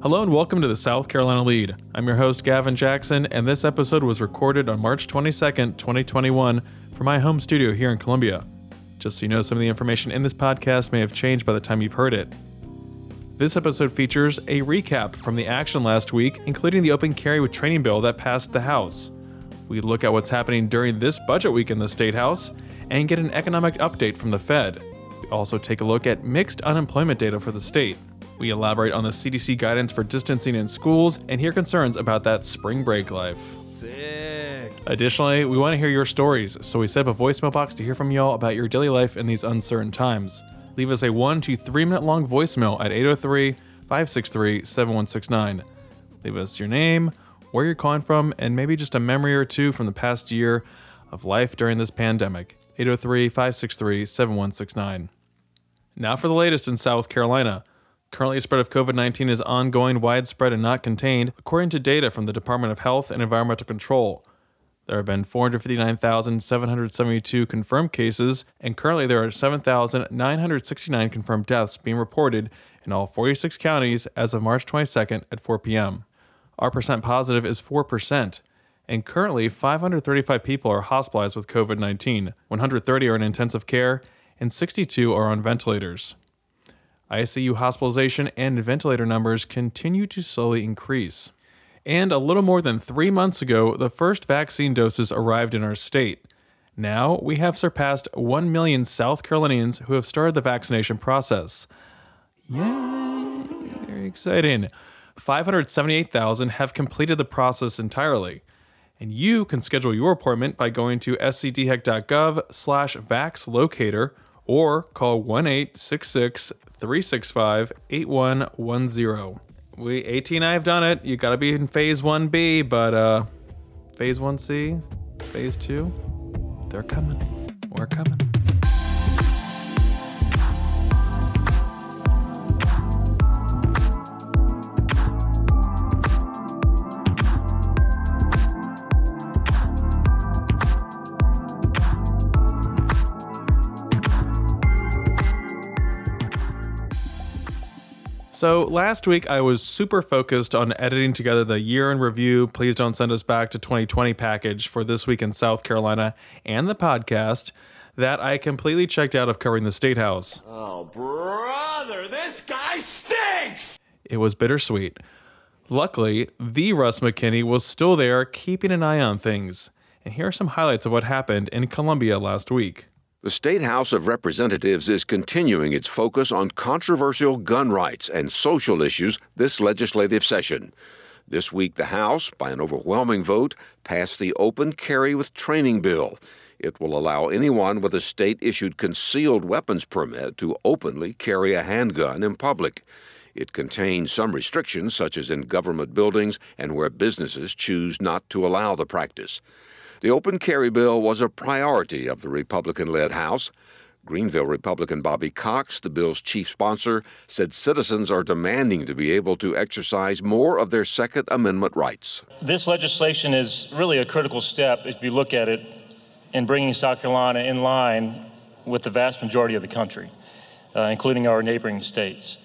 Hello and welcome to the South Carolina Lede. I'm your host, Gavin Jackson, and this episode was recorded on March 22nd, 2021, from my home studio here in Columbia. Just so you know, some of the information in this podcast may have changed by the time you've heard it. This episode features a recap from the action last week, including the open carry with training bill that passed the House. We look at what's happening during this budget week in the State House and get an economic update from the Fed. We also take a look at mixed unemployment data for the state. We elaborate on the CDC guidance for distancing in schools and hear concerns about that spring break life. Sick. Additionally, we want to hear your stories, so we set up a voicemail box to hear from y'all about your daily life in these uncertain times. Leave us a one to three minute long voicemail at 803 563 7169. Leave us your name, where you're calling from, and maybe just a memory or two from the past year of life during this pandemic. 803 563 7169. Now for the latest in South Carolina. Currently, the spread of COVID 19 is ongoing, widespread, and not contained, according to data from the Department of Health and Environmental Control. There have been 459,772 confirmed cases, and currently there are 7,969 confirmed deaths being reported in all 46 counties as of March 22nd at 4 p.m. Our percent positive is 4%, and currently 535 people are hospitalized with COVID 19, 130 are in intensive care, and 62 are on ventilators. ICU hospitalization and ventilator numbers continue to slowly increase. And a little more than three months ago, the first vaccine doses arrived in our state. Now we have surpassed 1 million South Carolinians who have started the vaccination process. Yay! Very exciting. 578,000 have completed the process entirely. And you can schedule your appointment by going to scdhec.gov slash vaxlocator or call 1-866 365 8110. We 18 I have done it. You got to be in phase 1B, but uh phase 1C, phase 2, they're coming. We're coming. So last week I was super focused on editing together the year in review. Please don't send us back to 2020 package for this week in South Carolina and the podcast that I completely checked out of covering the State House. Oh, brother, this guy stinks! It was bittersweet. Luckily, the Russ McKinney was still there keeping an eye on things. And here are some highlights of what happened in Columbia last week. The State House of Representatives is continuing its focus on controversial gun rights and social issues this legislative session. This week, the House, by an overwhelming vote, passed the Open Carry with Training Bill. It will allow anyone with a state issued concealed weapons permit to openly carry a handgun in public. It contains some restrictions, such as in government buildings and where businesses choose not to allow the practice. The open carry bill was a priority of the Republican led House. Greenville Republican Bobby Cox, the bill's chief sponsor, said citizens are demanding to be able to exercise more of their Second Amendment rights. This legislation is really a critical step, if you look at it, in bringing South Carolina in line with the vast majority of the country, uh, including our neighboring states.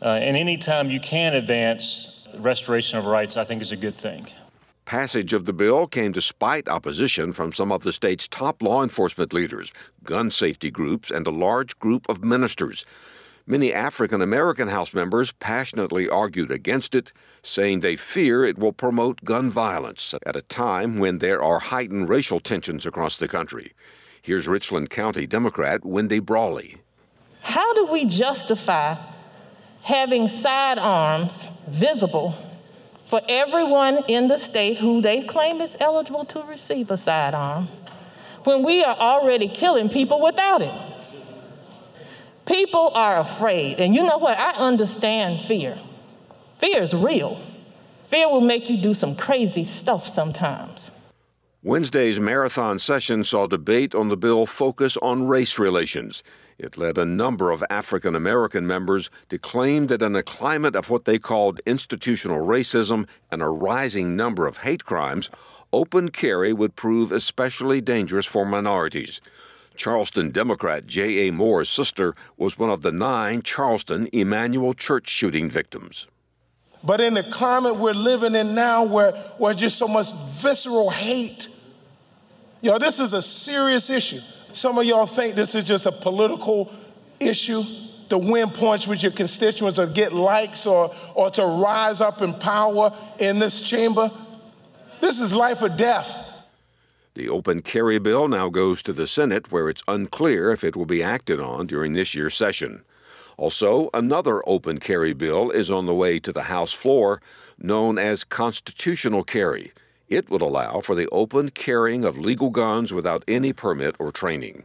Uh, and any time you can advance restoration of rights, I think is a good thing. Passage of the bill came despite opposition from some of the state's top law enforcement leaders, gun safety groups, and a large group of ministers. Many African American House members passionately argued against it, saying they fear it will promote gun violence at a time when there are heightened racial tensions across the country. Here's Richland County Democrat Wendy Brawley. How do we justify having sidearms visible for everyone in the state who they claim is eligible to receive a sidearm when we are already killing people without it. People are afraid. And you know what? I understand fear. Fear is real. Fear will make you do some crazy stuff sometimes. Wednesday's marathon session saw debate on the bill focus on race relations. It led a number of African American members to claim that in a climate of what they called institutional racism and a rising number of hate crimes, open carry would prove especially dangerous for minorities. Charleston Democrat J.A. Moore's sister was one of the nine Charleston Emanuel Church shooting victims. But in the climate we're living in now, where, where just so much visceral hate, yo, this is a serious issue. Some of y'all think this is just a political issue to win points with your constituents or get likes or, or to rise up in power in this chamber. This is life or death. The open carry bill now goes to the Senate, where it's unclear if it will be acted on during this year's session. Also, another open carry bill is on the way to the House floor, known as constitutional carry. It would allow for the open carrying of legal guns without any permit or training.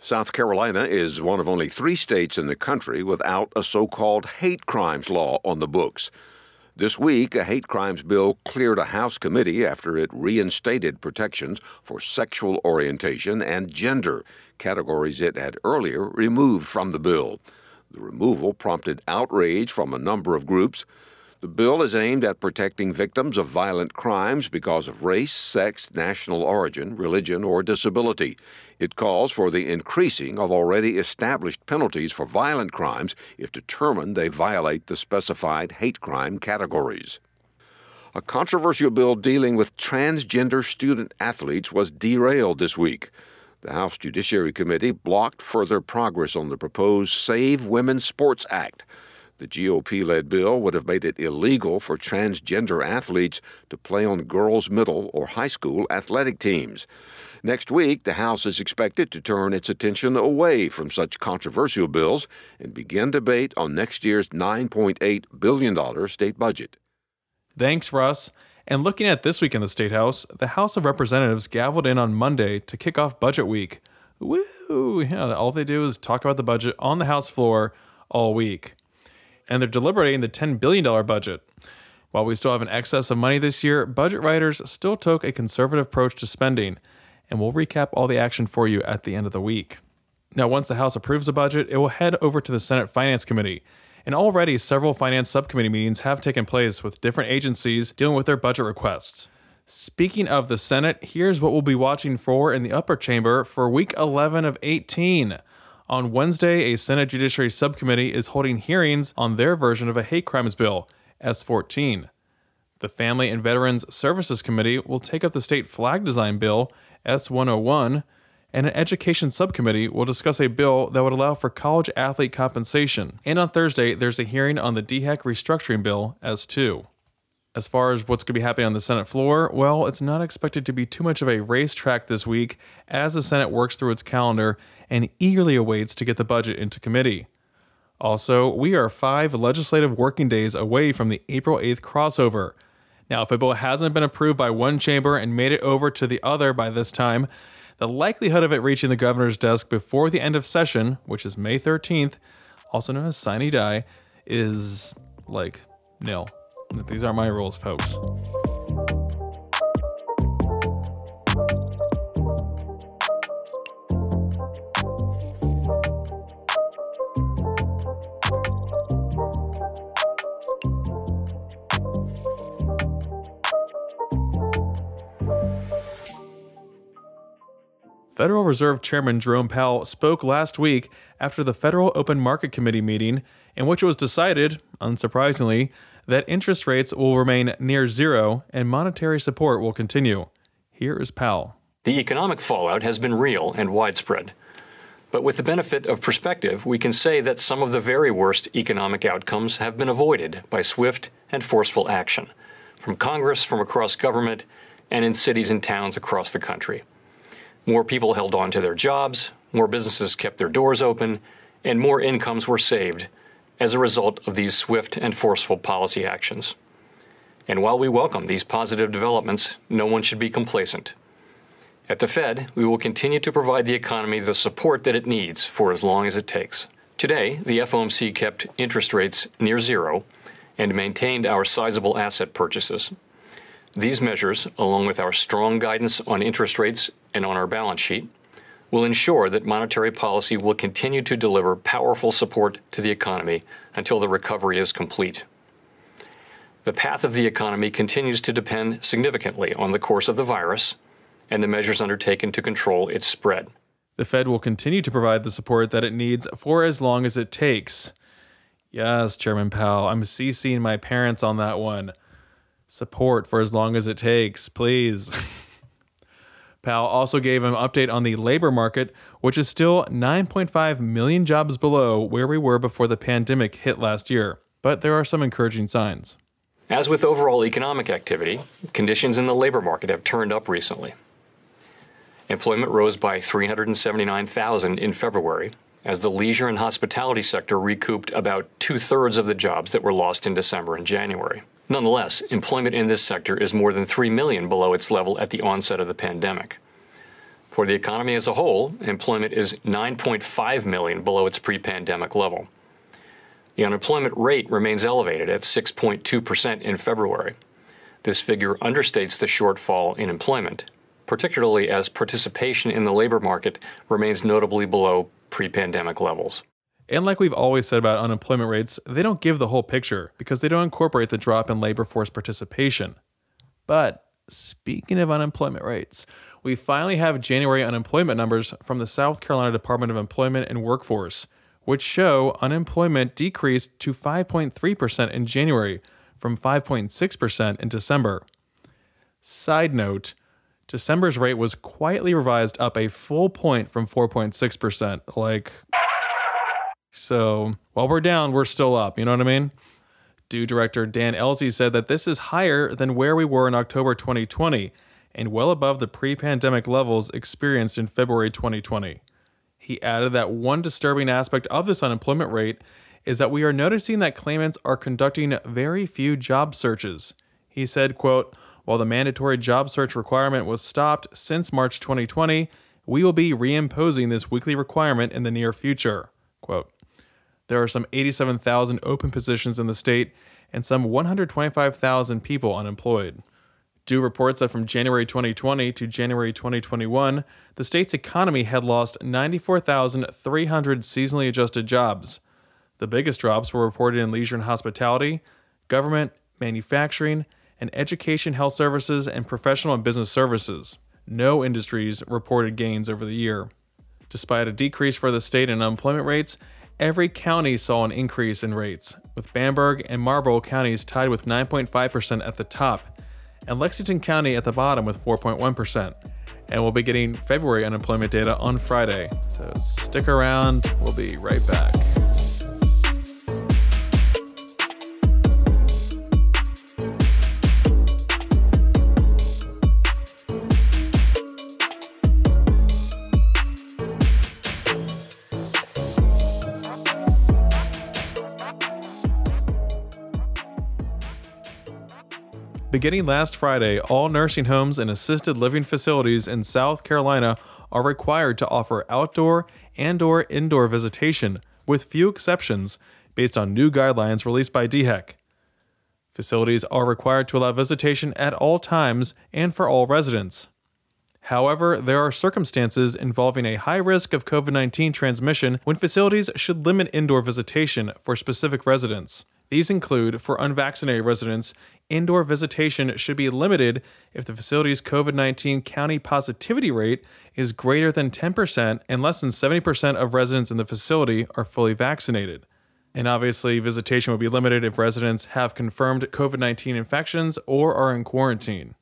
South Carolina is one of only three states in the country without a so called hate crimes law on the books. This week, a hate crimes bill cleared a House committee after it reinstated protections for sexual orientation and gender, categories it had earlier removed from the bill. The removal prompted outrage from a number of groups. The bill is aimed at protecting victims of violent crimes because of race, sex, national origin, religion, or disability. It calls for the increasing of already established penalties for violent crimes if determined they violate the specified hate crime categories. A controversial bill dealing with transgender student athletes was derailed this week. The House Judiciary Committee blocked further progress on the proposed Save Women's Sports Act. The GOP led bill would have made it illegal for transgender athletes to play on girls' middle or high school athletic teams. Next week, the House is expected to turn its attention away from such controversial bills and begin debate on next year's $9.8 billion state budget. Thanks, Russ. And looking at this week in the State House, the House of Representatives gavelled in on Monday to kick off budget week. Woo! Yeah, all they do is talk about the budget on the House floor all week and they're deliberating the $10 billion budget. While we still have an excess of money this year, budget writers still took a conservative approach to spending, and we'll recap all the action for you at the end of the week. Now, once the House approves the budget, it will head over to the Senate Finance Committee. And already, several finance subcommittee meetings have taken place with different agencies dealing with their budget requests. Speaking of the Senate, here's what we'll be watching for in the upper chamber for week 11 of 18. On Wednesday, a Senate Judiciary Subcommittee is holding hearings on their version of a hate crimes bill, S 14. The Family and Veterans Services Committee will take up the state flag design bill, S 101, and an education subcommittee will discuss a bill that would allow for college athlete compensation. And on Thursday, there's a hearing on the DHEC restructuring bill, S2. As far as what's going to be happening on the Senate floor, well, it's not expected to be too much of a racetrack this week as the Senate works through its calendar and eagerly awaits to get the budget into committee. Also, we are five legislative working days away from the April 8th crossover. Now, if a bill hasn't been approved by one chamber and made it over to the other by this time, the likelihood of it reaching the governor's desk before the end of session, which is May 13th, also known as sine die, is like nil. These are my rules, folks. Federal Reserve Chairman Jerome Powell spoke last week after the Federal Open Market Committee meeting, in which it was decided, unsurprisingly, that interest rates will remain near zero and monetary support will continue. Here is Powell. The economic fallout has been real and widespread. But with the benefit of perspective, we can say that some of the very worst economic outcomes have been avoided by swift and forceful action from Congress, from across government, and in cities and towns across the country. More people held on to their jobs, more businesses kept their doors open, and more incomes were saved as a result of these swift and forceful policy actions. And while we welcome these positive developments, no one should be complacent. At the Fed, we will continue to provide the economy the support that it needs for as long as it takes. Today, the FOMC kept interest rates near zero and maintained our sizable asset purchases. These measures, along with our strong guidance on interest rates and on our balance sheet, will ensure that monetary policy will continue to deliver powerful support to the economy until the recovery is complete. The path of the economy continues to depend significantly on the course of the virus and the measures undertaken to control its spread. The Fed will continue to provide the support that it needs for as long as it takes. Yes, Chairman Powell. I'm CCing my parents on that one. Support for as long as it takes, please. Powell also gave an update on the labor market, which is still 9.5 million jobs below where we were before the pandemic hit last year. But there are some encouraging signs. As with overall economic activity, conditions in the labor market have turned up recently. Employment rose by 379,000 in February, as the leisure and hospitality sector recouped about two thirds of the jobs that were lost in December and January. Nonetheless, employment in this sector is more than 3 million below its level at the onset of the pandemic. For the economy as a whole, employment is 9.5 million below its pre pandemic level. The unemployment rate remains elevated at 6.2% in February. This figure understates the shortfall in employment, particularly as participation in the labor market remains notably below pre pandemic levels. And like we've always said about unemployment rates, they don't give the whole picture because they don't incorporate the drop in labor force participation. But speaking of unemployment rates, we finally have January unemployment numbers from the South Carolina Department of Employment and Workforce, which show unemployment decreased to 5.3% in January from 5.6% in December. Side note, December's rate was quietly revised up a full point from 4.6%. Like, so while we're down, we're still up. You know what I mean? DEW director Dan Ellzey said that this is higher than where we were in October 2020 and well above the pre pandemic levels experienced in February 2020. He added that one disturbing aspect of this unemployment rate is that we are noticing that claimants are conducting very few job searches. He said, quote, while the mandatory job search requirement was stopped since March 2020, we will be reimposing this weekly requirement in the near future. Quote, there are some 87,000 open positions in the state and some 125,000 people unemployed. DEW reports that from January 2020 to January 2021, the state's economy had lost 94,300 seasonally adjusted jobs. The biggest drops were reported in leisure and hospitality, government, manufacturing, and education, health services, and professional and business services. No industries reported gains over the year. Despite a decrease for the state in unemployment rates, every county saw an increase in rates, with Bamberg and Marlboro counties tied with 9.5% at the top, and Lexington County at the bottom with 4.1%. And we'll be getting February unemployment data on Friday, so stick around, we'll be right back. Beginning last Friday, all nursing homes and assisted living facilities in South Carolina are required to offer outdoor and/or indoor visitation, with few exceptions, based on new guidelines released by DHEC. Facilities are required to allow visitation at all times and for all residents. However, there are circumstances involving a high risk of COVID 19 transmission when facilities should limit indoor visitation for specific residents. These include for unvaccinated residents, indoor visitation should be limited if the facility's COVID 19 county positivity rate is greater than 10% and less than 70% of residents in the facility are fully vaccinated. And obviously, visitation will be limited if residents have confirmed COVID 19 infections or are in quarantine.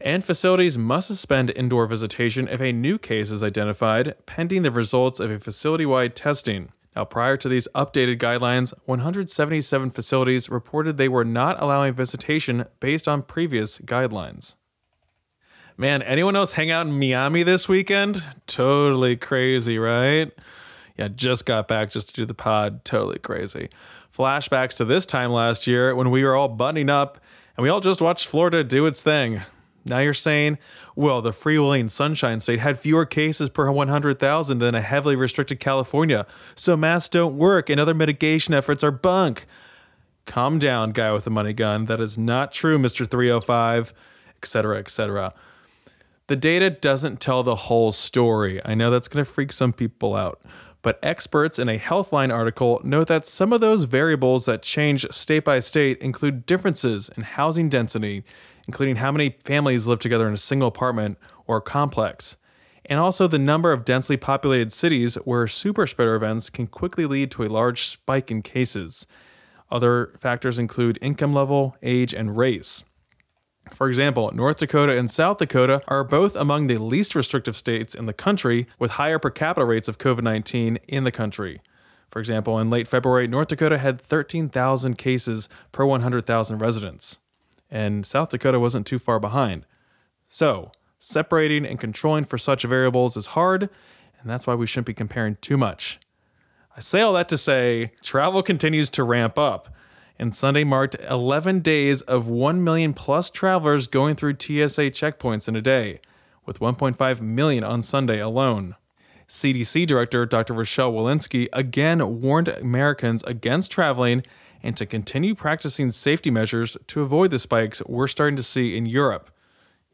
And facilities must suspend indoor visitation if a new case is identified, pending the results of a facility wide testing. Now, prior to these updated guidelines, 177 facilities reported they were not allowing visitation based on previous guidelines. Man, anyone else hang out in Miami this weekend? Totally crazy, right? Yeah, just got back just to do the pod. Totally crazy. Flashbacks to this time last year when we were all buttoning up and we all just watched Florida do its thing. Now you're saying, well, the freewheeling Sunshine State had fewer cases per 100,000 than a heavily restricted California, so masks don't work and other mitigation efforts are bunk. Calm down, guy with the money gun. That is not true, Mr. 305, etc., etc. The data doesn't tell the whole story. I know that's going to freak some people out. But experts in a Healthline article note that some of those variables that change state by state include differences in housing density, including how many families live together in a single apartment or complex, and also the number of densely populated cities where super spreader events can quickly lead to a large spike in cases. Other factors include income level, age, and race. For example, North Dakota and South Dakota are both among the least restrictive states in the country with higher per capita rates of COVID 19 in the country. For example, in late February, North Dakota had 13,000 cases per 100,000 residents, and South Dakota wasn't too far behind. So, separating and controlling for such variables is hard, and that's why we shouldn't be comparing too much. I say all that to say travel continues to ramp up and Sunday marked 11 days of 1 million plus travelers going through TSA checkpoints in a day, with 1.5 million on Sunday alone. CDC Director Dr. Rochelle Walensky again warned Americans against traveling and to continue practicing safety measures to avoid the spikes we're starting to see in Europe.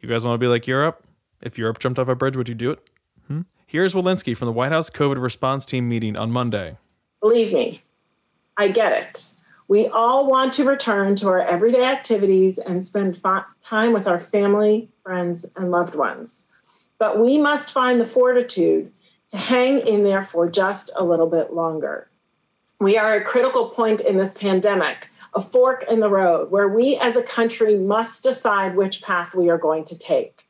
You guys want to be like Europe? If Europe jumped off a bridge, would you do it? Hmm? Here's Walensky from the White House COVID response team meeting on Monday. Believe me, I get it. We all want to return to our everyday activities and spend fa- time with our family, friends, and loved ones. But we must find the fortitude to hang in there for just a little bit longer. We are at a critical point in this pandemic, a fork in the road, where we as a country must decide which path we are going to take.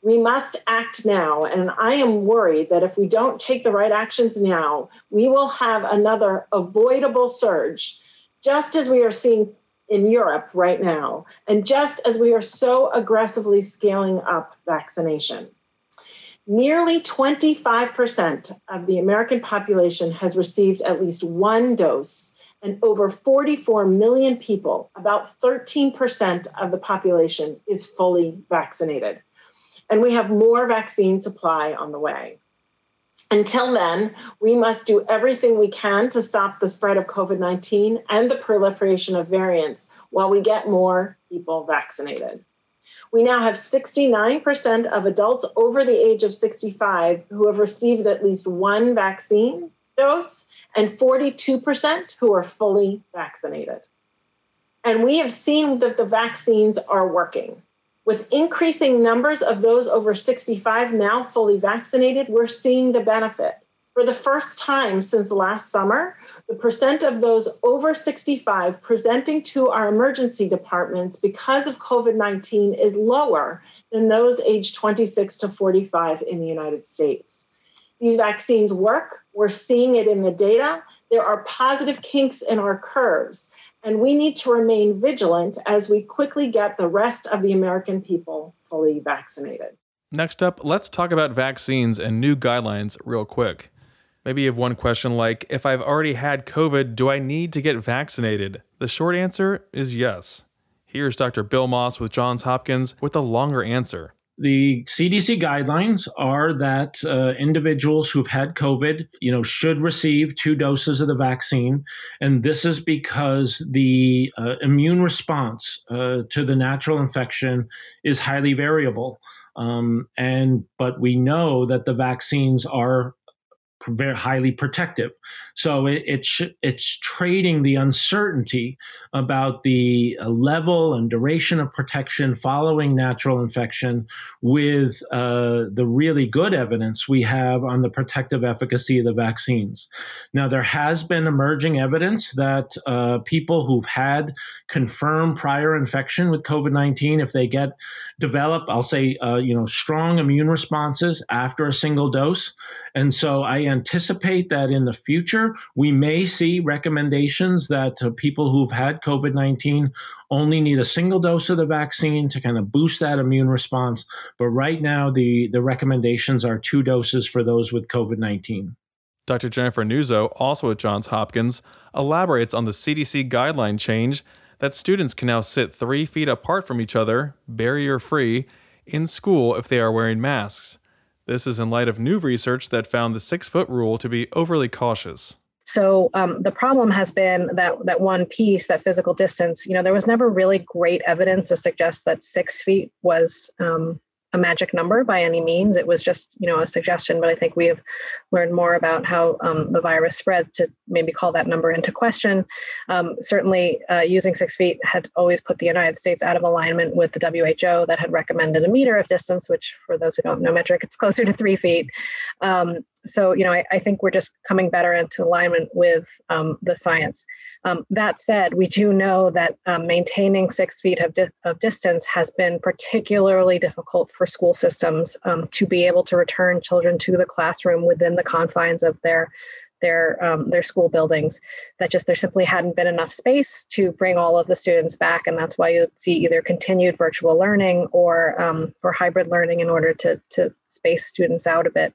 We must act now, and I am worried that if we don't take the right actions now, we will have another avoidable surge just as we are seeing in Europe right now, and just as we are so aggressively scaling up vaccination. Nearly 25% of the American population has received at least one dose, and over 44 million people, about 13% of the population, is fully vaccinated. And we have more vaccine supply on the way. Until then, we must do everything we can to stop the spread of COVID 19 and the proliferation of variants while we get more people vaccinated. We now have 69% of adults over the age of 65 who have received at least one vaccine dose, and 42% who are fully vaccinated. And we have seen that the vaccines are working. With increasing numbers of those over 65 now fully vaccinated, we're seeing the benefit. For the first time since last summer, the percent of those over 65 presenting to our emergency departments because of COVID 19 is lower than those aged 26 to 45 in the United States. These vaccines work. We're seeing it in the data. There are positive kinks in our curves and we need to remain vigilant as we quickly get the rest of the American people fully vaccinated. Next up, let's talk about vaccines and new guidelines real quick. Maybe you have one question like If I've already had COVID, do I need to get vaccinated? The short answer is yes. Here's Dr. Bill Moss with Johns Hopkins with a longer answer the CDC guidelines are that uh, individuals who've had COVID, you know, should receive two doses of the vaccine, and this is because the uh, immune response uh, to the natural infection is highly variable. Um, and but we know that the vaccines are very highly protective. So it, it's it's trading the uncertainty about the uh, level and duration of protection following natural infection with uh, the really good evidence we have on the protective efficacy of the vaccines. Now there has been emerging evidence that uh, people who've had confirmed prior infection with COVID nineteen, if they get develop, I'll say, uh, you know, strong immune responses after a single dose, and so I anticipate that in the future, we may see recommendations that uh, people who've had COVID 19 only need a single dose of the vaccine to kind of boost that immune response. But right now, the, the recommendations are two doses for those with COVID 19. Dr. Jennifer Nuzzo, also at Johns Hopkins, elaborates on the CDC guideline change that students can now sit three feet apart from each other, barrier free, in school if they are wearing masks. This is in light of new research that found the six foot rule to be overly cautious. So um, the problem has been that that one piece, that physical distance. You know, there was never really great evidence to suggest that six feet was um, a magic number by any means. It was just, you know, a suggestion, but I think we have learned more about how um, the virus spread to maybe call that number into question. Um, certainly, uh, using six feet had always put the United States out of alignment with the WHO that had recommended a meter of distance, which, for those who don't know metric, it's closer to three feet. Um, so, you know, I, I, think we're just coming better into alignment with um, the science. Um, that said, we do know that um, maintaining six feet of, di- of, distance has been particularly difficult for school systems um, to be able to return children to the classroom within the confines of their their um, their school buildings. That just there simply hadn't been enough space to bring all of the students back, and that's why you see either continued virtual learning or um, or hybrid learning in order to to space students out a bit.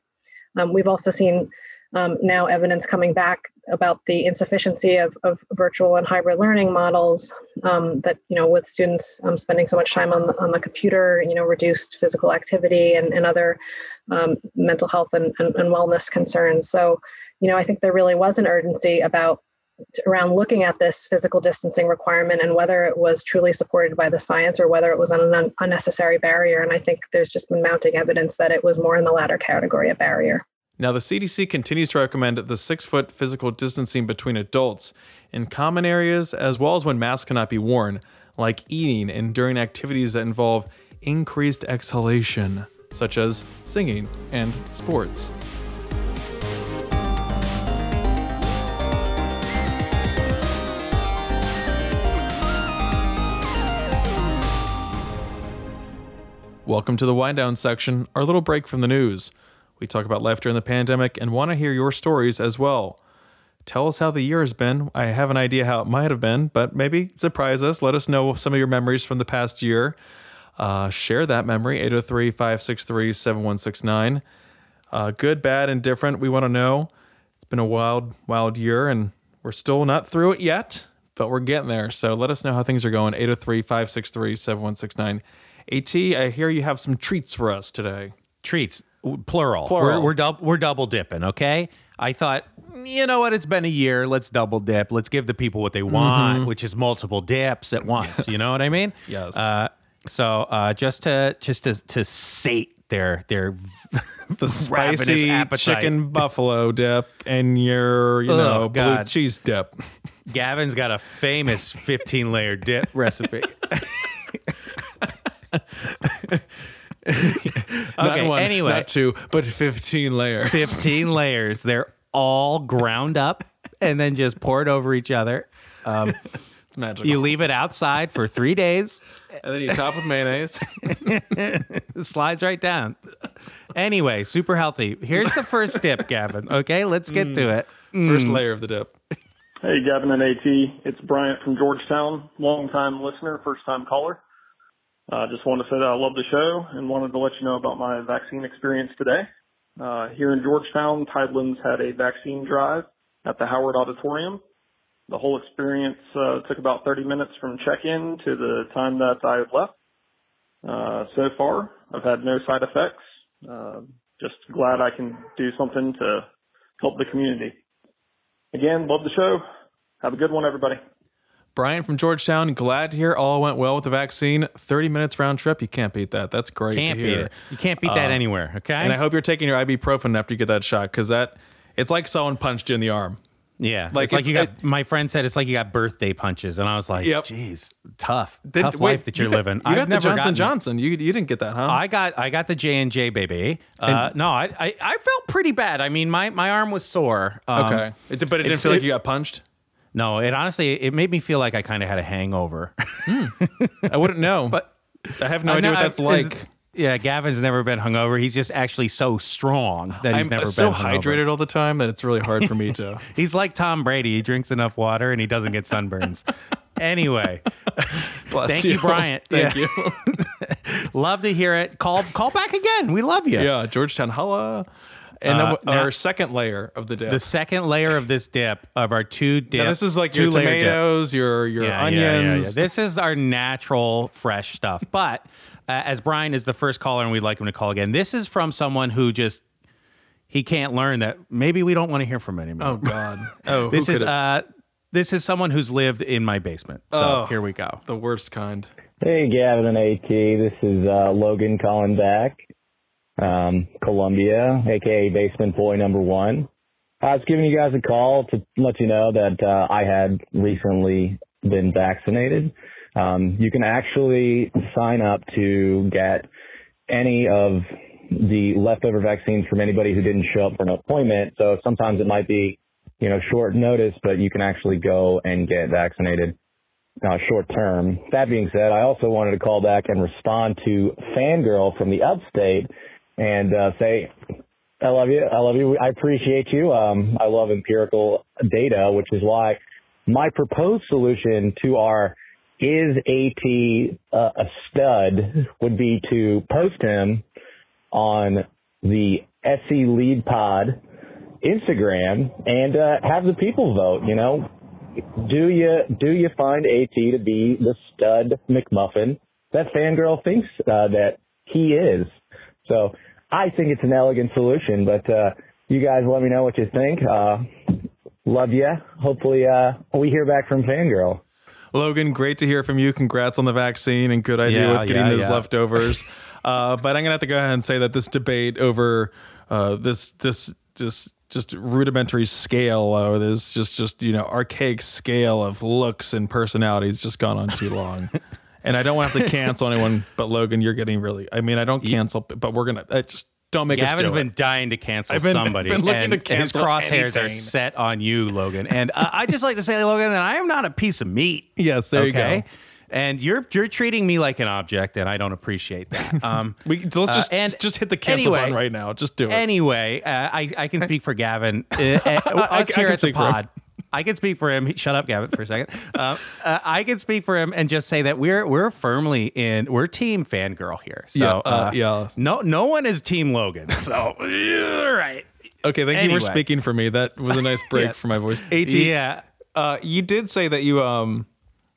Um, we've also seen um, now evidence coming back about the insufficiency of, of virtual and hybrid learning models um, that you know with students um, spending so much time on the, on the computer you know reduced physical activity and, and other um, mental health and, and, and, wellness concerns. So you know i think there really was an urgency about around looking at this physical distancing requirement and whether it was truly supported by the science or whether it was an un- unnecessary barrier and i think there's just been mounting evidence that it was more in the latter category of barrier now, the CDC continues to recommend the six foot physical distancing between adults in common areas as well as when masks cannot be worn, like eating and during activities that involve increased exhalation, such as singing and sports. Welcome to the wind down section, our little break from the news. We talk about life during the pandemic and want to hear your stories as well. Tell us how the year has been. I have an idea how it might have been, but maybe surprise us. Let us know some of your memories from the past year. Uh, share that memory, 803 563 7169. Uh, good, bad, and different. We want to know. It's been a wild, wild year, and we're still not through it yet, but we're getting there. So let us know how things are going, 803 563 7169. AT, I hear you have some treats for us today. Treats plural. Plural. We're we're, dub- we're double dipping. Okay. I thought, you know what? It's been a year. Let's double dip. Let's give the people what they want, which is multiple dips at once. You know what I mean? Yes. Uh, so uh, just to just to to sate their their the spicy appetite. chicken buffalo dip and your, you Oh, know, blue cheese dip. Gavin's got a famous 15 layer dip recipe. not Okay, one, anyway. not two, but 15 layers. 15 layers. They're all ground up and then just poured over each other. Um, It's magical. you leave it outside for three days. and then you top with mayonnaise. It slides right down. Anyway, super healthy. Here's the first dip, Gavin. Okay, let's get to it. First layer of the dip. Hey, Gavin and AT. It's Bryant from Georgetown, longtime listener, first time caller. I uh, just wanted to say that I love the show and wanted to let you know about my vaccine experience today. Uh, here in Georgetown, Tidelands had a vaccine drive at the Howard Auditorium. The whole experience uh, took about 30 minutes from check-in to the time that I had left. Uh, so far, I've had no side effects. Uh, just glad I can do something to help the community. Again, love the show. Have a good one, everybody. Brian from Georgetown, glad to hear all went well with the vaccine. 30 minutes round trip. You can't beat that. That's great Can't to beat it. You can't beat that Uh, anywhere. Okay. And I hope you're taking your ibuprofen after you get that shot because that it's like someone punched you in the arm. yeah, like, it's like it's- you got. my friend said it's like you got birthday punches, and I was like, Yep. "Geez, tough, tough wait, life that you're you got- living." You I've got the Johnson gotten- Johnson. You, you didn't get that, huh? I got I got the J and J baby. Uh, no, I, I I felt pretty bad. I mean, my my arm was sore. Um, okay. It, but it didn't feel like you got punched? No, it honestly it made me feel like I kind of had a hangover. Hmm. I wouldn't know. But I have no I idea know- what that's I- like. Yeah, Gavin's never been hungover. He's just actually so strong that he's I'm never so been hungover. hydrated all the time that it's really hard for me to. He's like Tom Brady. He drinks enough water and he doesn't get sunburns. anyway, thank you, Bryant. Thank Yeah. you. love to hear it. Call call back again. We love you. yeah, Georgetown, holla. And Uh, then now- our second layer of the dip. The second layer of this dip of our two dip. Now, this is like your two-layer dip. tomatoes, your your Yeah, yeah, yeah, onions. yeah. This is our natural, fresh stuff. But uh, as Brian is the first caller, and we'd like him to call again, this is from someone who just he can't learn that maybe we don't want to hear from anymore. Oh God. Oh, this is uh, this is someone who's lived in my basement. So Oh. here we go. the worst kind. Hey, Gavin and AT. This is uh, Logan calling back. Um, Columbia, aka Basement Boy Number One. I was giving you guys a call to let you know that uh, I had recently been vaccinated. Um, you can actually sign up to get any of the leftover vaccines from anybody who didn't show up for an appointment. So sometimes it might be, you know, short notice, but you can actually go and get vaccinated uh, short term. That being said, I also wanted to call back and respond to Fangirl from the upstate and uh, say, I love you. I love you. I appreciate you. Um, I love empirical data, which is why my proposed solution to our is AT uh, a stud would be to post him on the SC Lede Pod Instagram and uh, have the people vote. You know, do you do you find AT to be the stud McMuffin that fangirl thinks uh, that he is? So I think it's an elegant solution, but uh, you guys let me know what you think. Uh, love you. Hopefully, uh, we hear back from fangirl. Logan, great to hear from you. Congrats on the vaccine and good idea Yeah, with getting yeah, those yeah. leftovers. uh, but I'm gonna have to go ahead and say that this debate over uh, this this this just rudimentary scale or this just just you know archaic scale of looks and personalities just gone on too long. and I don't want to have to cancel anyone, but Logan, you're getting really. I mean, I don't cancel, but we're gonna I just don't make us Gavin's do been it. dying to cancel I've been- somebody. been looking and to cancel his crosshairs are set on you, Logan. And uh, I just like to say, Logan, that I am not a piece of meat. Yes, there you okay? go. And you're you're treating me like an object, and I don't appreciate that. Um, we, so let's uh, just and just hit the cancel anyway, button right now. Just do it. Anyway, uh, I I can speak for Gavin. Uh, uh, I- us I here can at the speak for him. I can speak for him. Shut up, Gavin, for a second. Uh, uh, I can speak for him and just say that we're we're firmly in we're team fangirl here. So Yeah, uh, yeah. no no one is team Logan. So all right. Okay, thank you for speaking for me. That was a nice break Yeah. for my voice. At, Yeah. uh, you did say that you um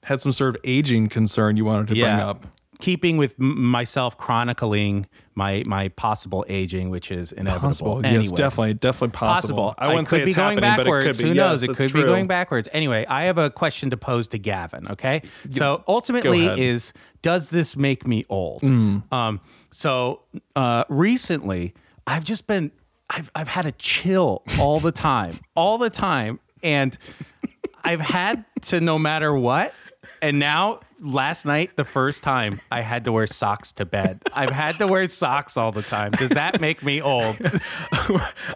had some sort of aging concern you wanted to bring up. Keeping with myself chronicling my my possible aging, which is inevitable. Possible, Anyway. yes, definitely, definitely possible. I wouldn't could say be it's going happening, but it backwards. could be. Who Yes, knows? It that's could be going backwards. Anyway, I have a question to pose to Gavin. Okay, so ultimately, is does this make me old? Mm. Um, so uh, recently, I've just been I've I've had a chill all the time, all the time, and I've had to no matter what. And now, last night, the first time I had to wear socks to bed. I've had to wear socks all the time. Does that make me old?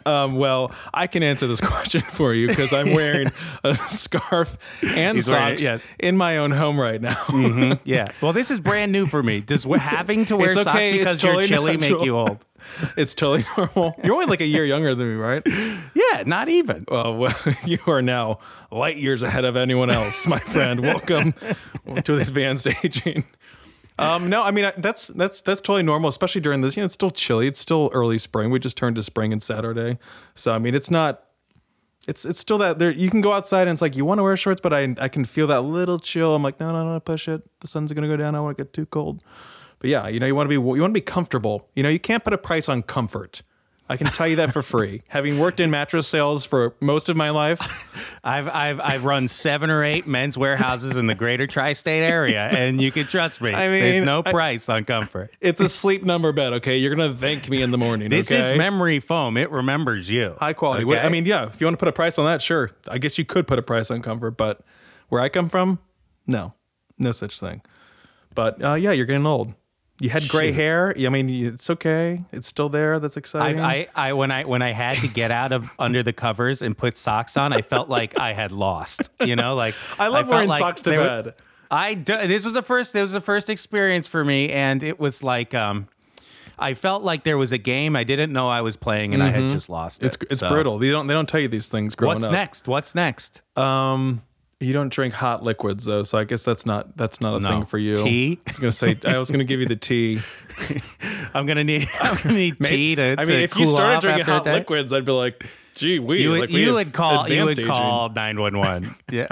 Um, well, I can answer this question for you because I'm wearing a scarf and He's wearing socks yes. in my own home right now. Mhm, Yeah. Well, this is brand new for me. Does having to wear It's socks okay, because totally you're chilly make you old? It's totally normal. You're only like a year younger than me, right? Not even. Well, well, you are now light years ahead of anyone else, my friend. Welcome to the advanced aging. Um, no, I mean that's that's that's totally normal, especially during this. You know, it's still chilly. It's still early spring. We just turned to spring and Saturday, so I mean it's not. It's it's still that there. You can go outside and it's like you want to wear shorts, but I I can feel that little chill. I'm like no no no push it. The sun's gonna go down. I don't want to get too cold. But yeah, you know you want to be you want to be comfortable. You know you can't put a price on comfort. I can tell you that for free. Having worked in mattress sales for most of my life, I've I've I've run seven or eight men's warehouses in the greater tri-state area, and you can trust me. I mean, there's no I- price on comfort. it's a sleep number bed. Okay, you're gonna thank me in the morning. This okay? is memory foam. It remembers you. high quality. Okay? I mean, yeah, if you want to put a price on that, sure. I guess you could put a price on comfort, but where I come from, no, no such thing. But uh, yeah, you're getting old. You had gray Shoot. hair. I mean, it's okay. It's still there. That's exciting. I, I, I when I when I had to get out of under the covers and put socks on, I felt like I had lost. You know, like I love felt wearing like socks to they were- bed. I do, this was the first this was the first experience for me, and it was like um, I felt like there was a game I didn't know I was playing, and I had just lost it. Mm-hmm. It's it's So, brutal. They don't they don't tell you these things growing What's up. next? What's next? Um, you don't drink hot liquids though, so I guess that's not that's not a No. thing for you. Tea? I was gonna say I was gonna give you the tea. I'm gonna need I'm gonna need tea to. I to mean, if you started drinking hot liquids, I'd be like, gee, we you would, like, we you have would call you would call nine one one. Yeah.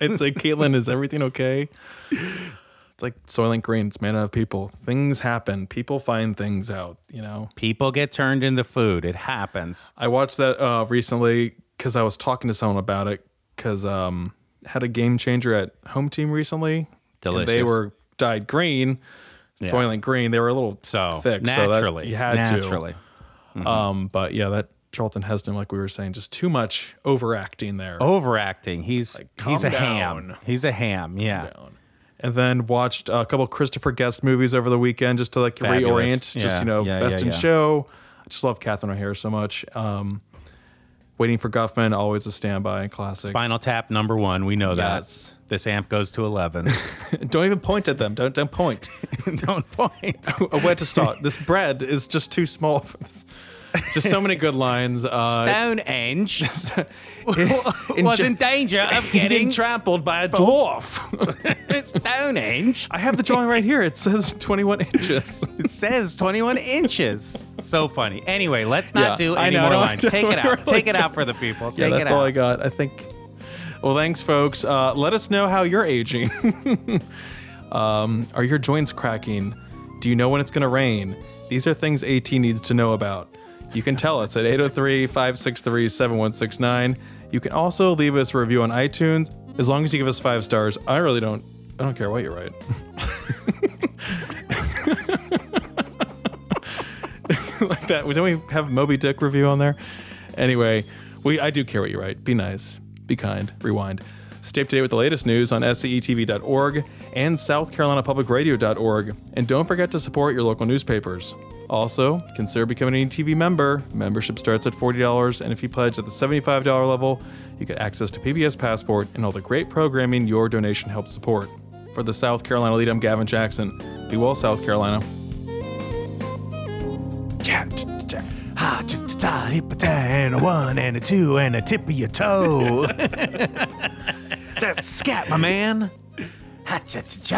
It's like, Caitlin, is everything okay? It's like Soylent Green. It's made out of people. Things happen. People find things out. You know. People get turned into food. It happens. I watched that uh, recently because I was talking to someone about it because um had a game changer at home team recently. and they were dyed green, Yeah. Soylent Green. They were a little So thick. naturally, so that you had naturally. to. Um, but yeah, that Charlton Heston, like we were saying, just too much overacting there. Overacting. He's he's calm a ham. He's a ham. Yeah. and then watched a couple Christopher Guest movies over the weekend just to like Fabulous. reorient. Just Yeah, you know, yeah, best yeah, in yeah. show. I just love Catherine O'Hara so much. Um, Waiting for Guffman, always a standby classic. Spinal Tap number one. We know Yes. that. This amp goes to 11. don't even point at them. Don't don't point. don't point. Where to start? This bread is just too small for this. Just so many good lines. Uh, Stonehenge in was in danger of getting trampled by a dwarf. Stonehenge. I have the drawing right here. It says 21 inches. It says 21 inches. So funny. Anyway, let's not Yeah, do any know, more lines. Take it out. really Take it out for the people. yeah, Take that's it all. I got. I think. Well, thanks, folks. Uh, let us know how you're aging. um, are your joints cracking? Do you know when it's going to rain? These are things AT needs to know about. You can tell us at 803 563 7169. You can also leave us a review on iTunes as long as you give us five stars. I really don't. I don't care what you write. like that. Don't we have Moby Dick review on there? Anyway, we I do care what you write. Be nice. Be kind. Rewind. Stay up to date with the latest news on scetv.org and southcarolinapublicradio.org. And don't forget to support your local newspapers. Also, consider becoming an ETV member. Membership starts at $40, and if you pledge at the $75 level, you get access to PBS Passport and all the great programming your donation helps support. For the South Carolina Lede, I'm Gavin Jackson. Be well, South Carolina. Ha, cha, cha, hip, ta, and a one and a two and a tip of your toe. That's scat, my man. はちゃち